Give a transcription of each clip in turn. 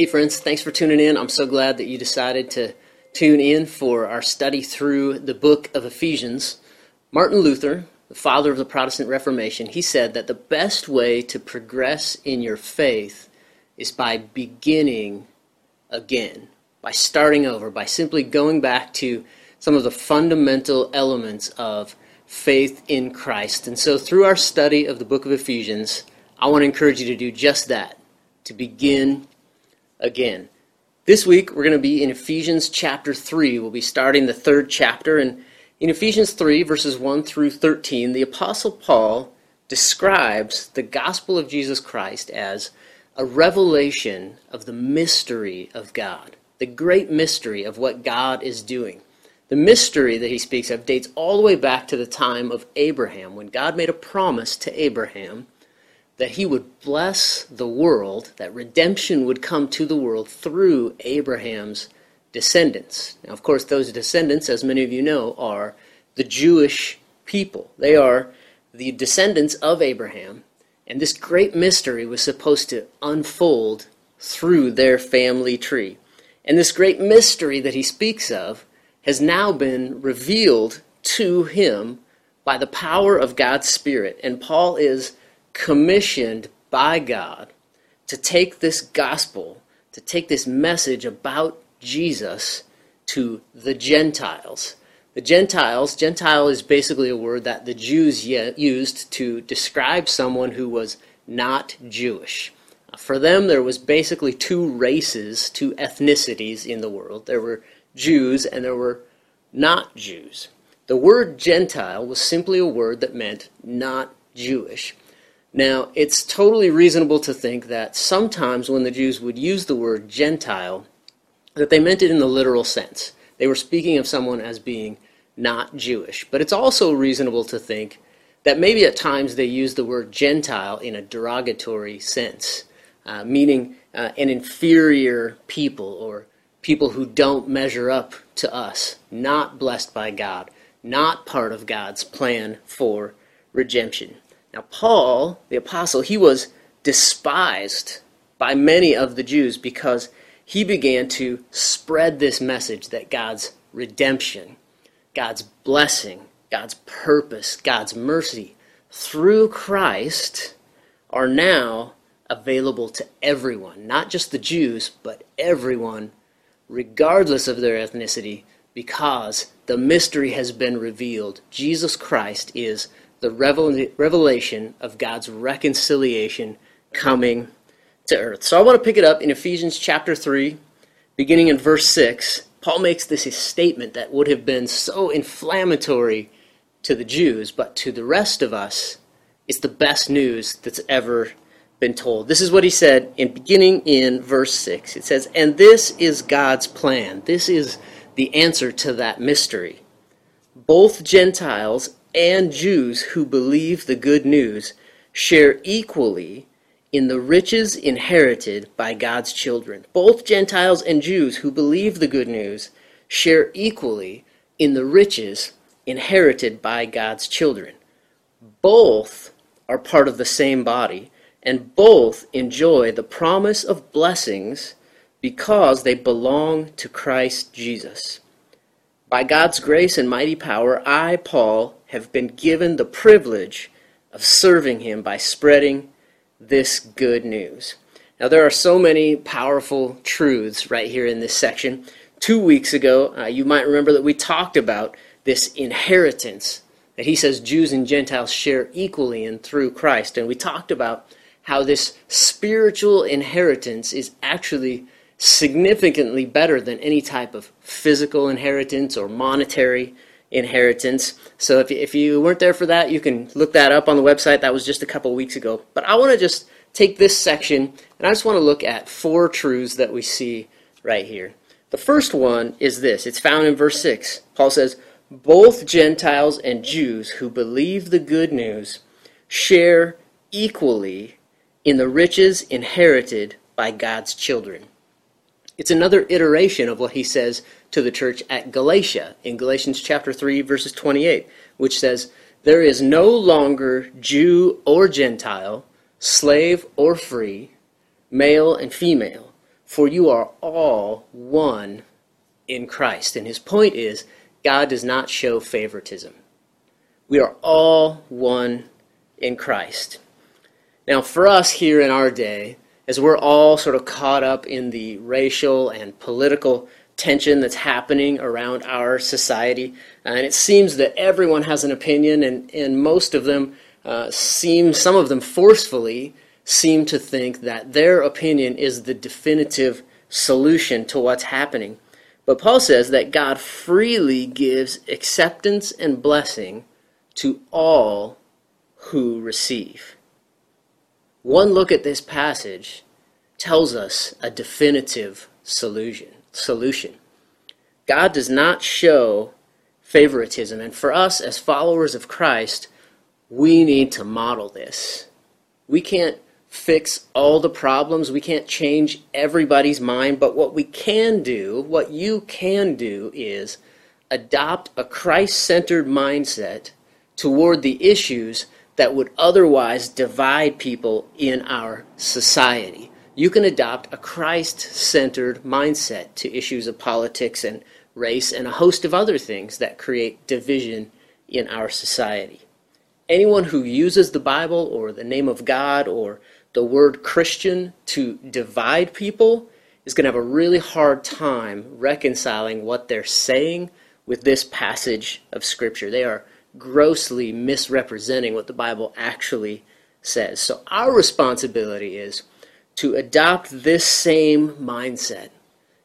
Hey, friends, thanks for tuning in. I'm so glad that you decided to tune in for our study through the book of Ephesians. Martin Luther, the father of the Protestant Reformation, he said that the best way to progress in your faith is by beginning again, by starting over, by simply going back to some of the fundamental elements of faith in Christ. And so, through our study of the book of Ephesians, I want to encourage you to do just that, to begin again. This week we're going to be in Ephesians chapter 3. We'll be starting the third chapter. And in Ephesians 3, verses 1 through 13, the Apostle Paul describes the gospel of Jesus Christ as a revelation of the mystery of God, the great mystery of what God is doing. The mystery that he speaks of dates all the way back to the time of Abraham, when God made a promise to Abraham that he would bless the world, that redemption would come to the world through Abraham's descendants. Now, of course, those descendants, as many of you know, are the Jewish people. They are the descendants of Abraham, and this great mystery was supposed to unfold through their family tree. And this great mystery that he speaks of has now been revealed to him by the power of God's Spirit. And Paul is commissioned by God to take this gospel, to take this message about Jesus to the Gentiles. The Gentiles, Gentile is basically a word that the Jews used to describe someone who was not Jewish. For them, there was basically two races, two ethnicities in the world. There were Jews and there were not Jews. The word Gentile was simply a word that meant not Jewish. Now, it's totally reasonable to think that sometimes when the Jews would use the word Gentile, that they meant it in the literal sense. They were speaking of someone as being not Jewish. But it's also reasonable to think that maybe at times they used the word Gentile in a derogatory sense, uh, meaning uh, an inferior people or people who don't measure up to us, not blessed by God, not part of God's plan for redemption. Now, Paul, the apostle, he was despised by many of the Jews because he began to spread this message that God's redemption, God's blessing, God's purpose, God's mercy through Christ are now available to everyone, not just the Jews, but everyone, regardless of their ethnicity, because the mystery has been revealed. Jesus Christ is the revelation of God's reconciliation coming to earth. So I want to pick it up in Ephesians chapter 3, beginning in verse 6. Paul makes this a statement that would have been so inflammatory to the Jews, but to the rest of us, it's the best news that's ever been told. This is what he said in beginning in verse 6. It says, "And this is God's plan. This is the answer to that mystery. Both Gentiles and Jews who believe the good news share equally in the riches inherited by God's children. Both Gentiles and Jews who believe the good news share equally in the riches inherited by God's children. Both are part of the same body, and both enjoy the promise of blessings because they belong to Christ Jesus. By God's grace and mighty power, I, Paul, have been given the privilege of serving Him by spreading this good news. Now, there are so many powerful truths right here in this section. Two weeks ago, uh, you might remember that we talked about this inheritance that he says Jews and Gentiles share equally in through Christ. And we talked about how this spiritual inheritance is actually significantly better than any type of physical inheritance or monetary inheritance. So if if you weren't there for that, you can look that up on the website. That was just a couple weeks ago. But I want to just take this section and I just want to look at four truths that we see right here. The first one is this it's found in verse 6. Paul says, Both Gentiles and Jews who believe the good news share equally in the riches inherited by God's children. It's another iteration of what he says to the church at Galatia in Galatians chapter 3 verses 28, which says, "There is no longer Jew or Gentile, slave or free, male and female, for you are all one in Christ. And his point is God does not show favoritism. We are all one in Christ. Now, for us here in our day, as we're all sort of caught up in the racial and political tension that's happening around our society, and it seems that everyone has an opinion, and, and most of them uh, seem, some of them forcefully, seem to think that their opinion is the definitive solution to what's happening. But Paul says that God freely gives acceptance and blessing to all who receive. One look at this passage tells us a definitive solution. Solution. God does not show favoritism, and for us as followers of Christ, we need to model this. We can't fix all the problems. We can't change everybody's mind. But what we can do, what you can do, is adopt a Christ centered mindset toward the issues that would otherwise divide people in our society. You can adopt a Christ centered mindset to issues of politics and race and a host of other things that create division in our society. Anyone who uses the Bible or the name of God or the word Christian to divide people is going to have a really hard time reconciling what they're saying with this passage of Scripture. They are grossly misrepresenting what the Bible actually says. So, our responsibility is to adopt this same mindset.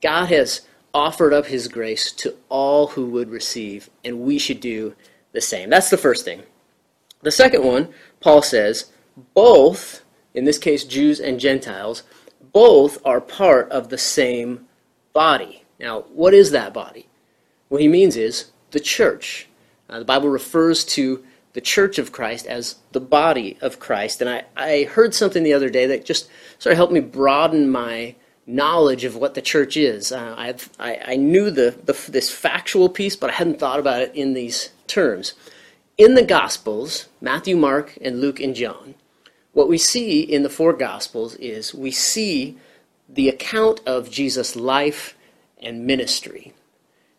God has offered up His grace to all who would receive, and we should do the same. That's the first thing. The second one, Paul says, both in this case Jews and Gentiles, both are part of the same body. Now, what is that body? What he means is the church. Uh, the Bible refers to the church of Christ as the body of Christ. And I, I heard something the other day that just sort of helped me broaden my knowledge of what the church is. Uh, I've, I, I knew the, the, this factual piece, but I hadn't thought about it in these terms. In the Gospels, Matthew, Mark, and Luke, and John, what we see in the four Gospels is we see the account of Jesus' life and ministry.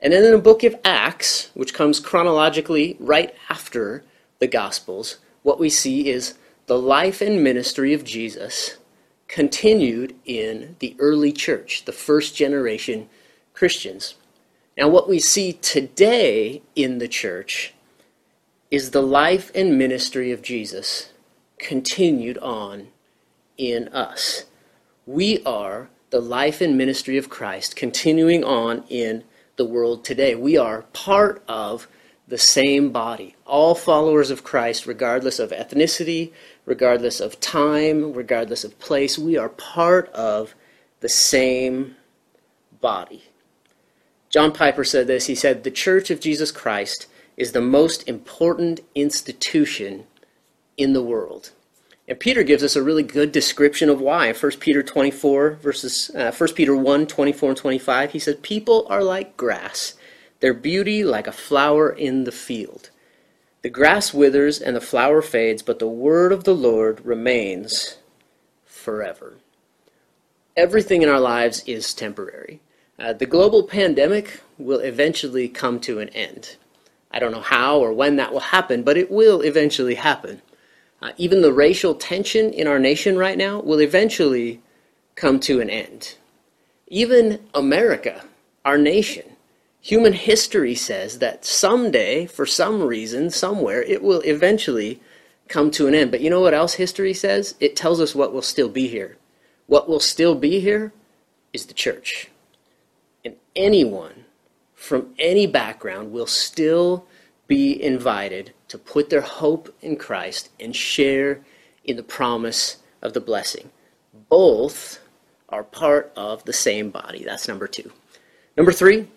And then in the book of Acts, which comes chronologically right after the Gospels, what we see is the life and ministry of Jesus continued in the early church, the first generation Christians. Now, what we see today in the church is the life and ministry of Jesus continued on in us. We are the life and ministry of Christ continuing on in the world today. We are part of the same body. All followers of Christ, regardless of ethnicity, regardless of time, regardless of place, we are part of the same body. John Piper said this. He said, The Church of Jesus Christ is the most important institution in the world. And Peter gives us a really good description of why. 1 Peter 24, verses, uh, 1 Peter 1, 24 and 25, he said, People are like grass, their beauty like a flower in the field. The grass withers and the flower fades, but the word of the Lord remains forever. Everything in our lives is temporary. Uh, the global pandemic will eventually come to an end. I don't know how or when that will happen, but it will eventually happen. Uh, even the racial tension in our nation right now will eventually come to an end. Even America, our nation, human history says that someday, for some reason, somewhere, it will eventually come to an end. But you know what else history says? It tells us what will still be here. What will still be here is the church. And anyone from any background will still be invited to put their hope in Christ and share in the promise of the blessing. Both are part of the same body. That's number two. Number three,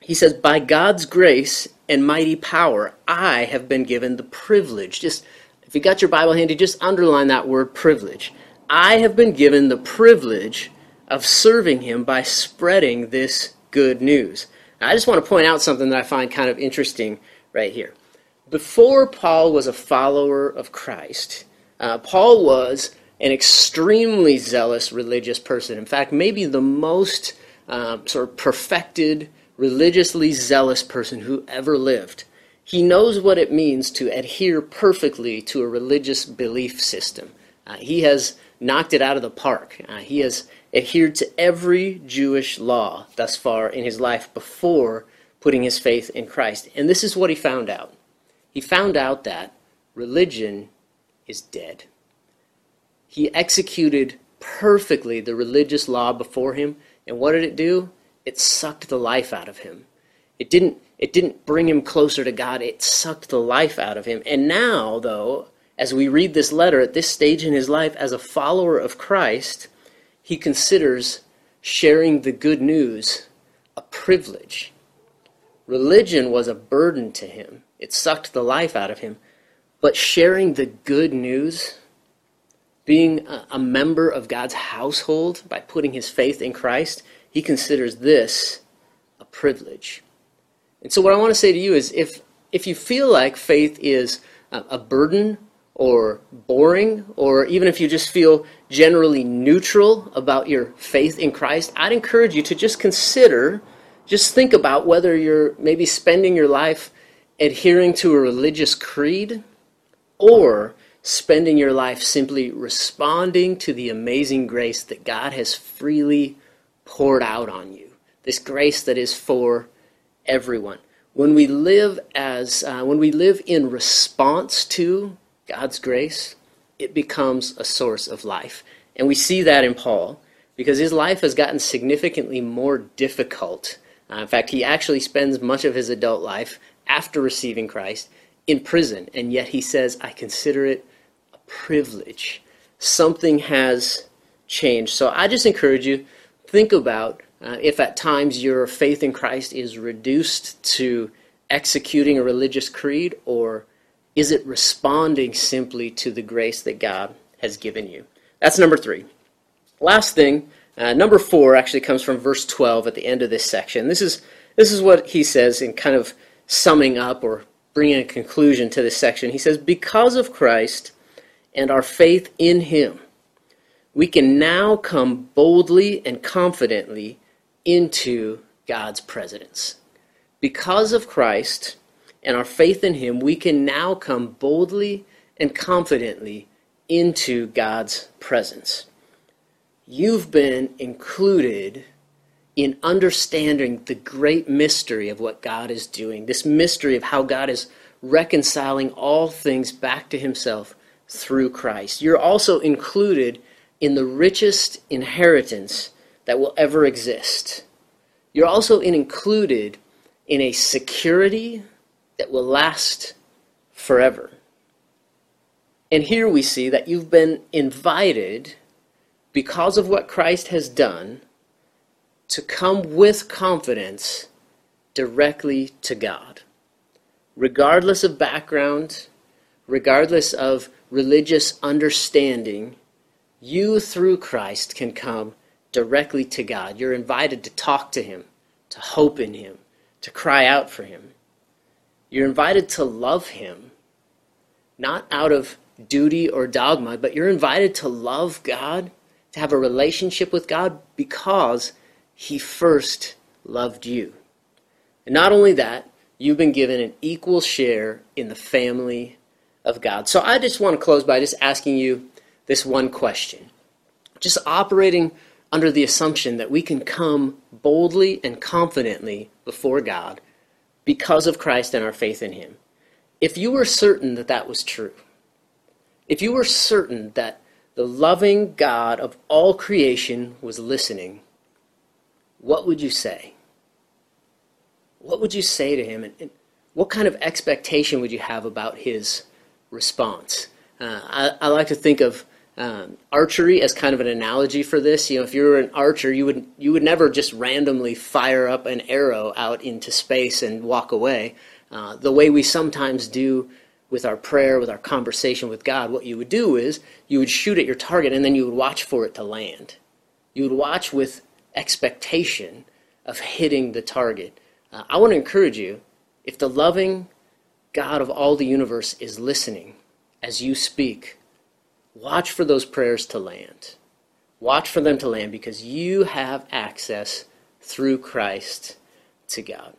he says, By God's grace and mighty power, I have been given the privilege. Just if you got your Bible handy, just underline that word privilege. I have been given the privilege of serving him by spreading this good news. Now, I just want to point out something that I find kind of interesting right here. Before Paul was a follower of Christ, uh, Paul was an extremely zealous religious person. In fact, maybe the most uh, sort of perfected, religiously zealous person who ever lived. He knows what it means to adhere perfectly to a religious belief system. Uh, he has knocked it out of the park. Uh, he has adhered to every Jewish law thus far in his life before putting his faith in Christ. And this is what he found out. He found out that religion is dead. He executed perfectly the religious law before him, and what did it do? It sucked the life out of him. It didn't it didn't bring him closer to God. It sucked the life out of him. And now, though, as we read this letter at this stage in his life as a follower of Christ, he considers sharing the good news a privilege. Religion was a burden to him, it sucked the life out of him. But sharing the good news, being a, member of God's household by putting his faith in Christ, he considers this a privilege. And so, what I want to say to you is if, if you feel like faith is a burden or boring, or even if you just feel generally neutral about your faith in Christ, I'd encourage you to just consider, just think about whether you're maybe spending your life adhering to a religious creed or spending your life simply responding to the amazing grace that God has freely poured out on you. This grace that is for everyone. When we live as uh, when we live in response to God's grace, it becomes a source of life. And we see that in Paul because his life has gotten significantly more difficult. Uh, in fact, he actually spends much of his adult life after receiving Christ in prison, and yet he says, I consider it a privilege. Something has changed. So I just encourage you think about uh, if at times your faith in Christ is reduced to executing a religious creed or is it responding simply to the grace that God has given you? That's number three. Last thing, uh, number four actually comes from verse 12 at the end of this section. This is, this is what he says in kind of summing up or bringing a conclusion to this section. He says, Because of Christ and our faith in him, we can now come boldly and confidently into God's presence. Because of Christ and our faith in Him, we can now come boldly and confidently into God's presence. You've been included in understanding the great mystery of what God is doing, this mystery of how God is reconciling all things back to Himself through Christ. You're also included in the richest inheritance that will ever exist. You're also included in a security that will last forever. And here we see that you've been invited, because of what Christ has done, to come with confidence directly to God. Regardless of background, regardless of religious understanding, you through Christ can come directly to God. You're invited to talk to Him, to hope in Him, to cry out for Him. You're invited to love Him, not out of duty or dogma, but you're invited to love God, to have a relationship with God because He first loved you. And not only that, you've been given an equal share in the family of God. So I just want to close by just asking you this one question. Just operating under the assumption that we can come boldly and confidently before God because of Christ and our faith in Him. If you were certain that that was true, if you were certain that the loving God of all creation was listening, what would you say? What would you say to Him? And, what kind of expectation would you have about His response? Uh, I, I like to think of um, archery as kind of an analogy for this. You know, if you were an archer, you would you would never just randomly fire up an arrow out into space and walk away. Uh, the way we sometimes do with our prayer, with our conversation with God, what you would do is you would shoot at your target and then you would watch for it to land. You would watch with expectation of hitting the target. Uh, I want to encourage you if the loving God of all the universe is listening as you speak watch for those prayers to land. Watch for them to land because you have access through Christ to God.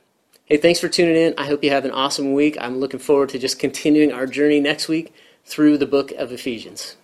Hey, thanks for tuning in. I hope you have an awesome week. I'm looking forward to just continuing our journey next week through the book of Ephesians.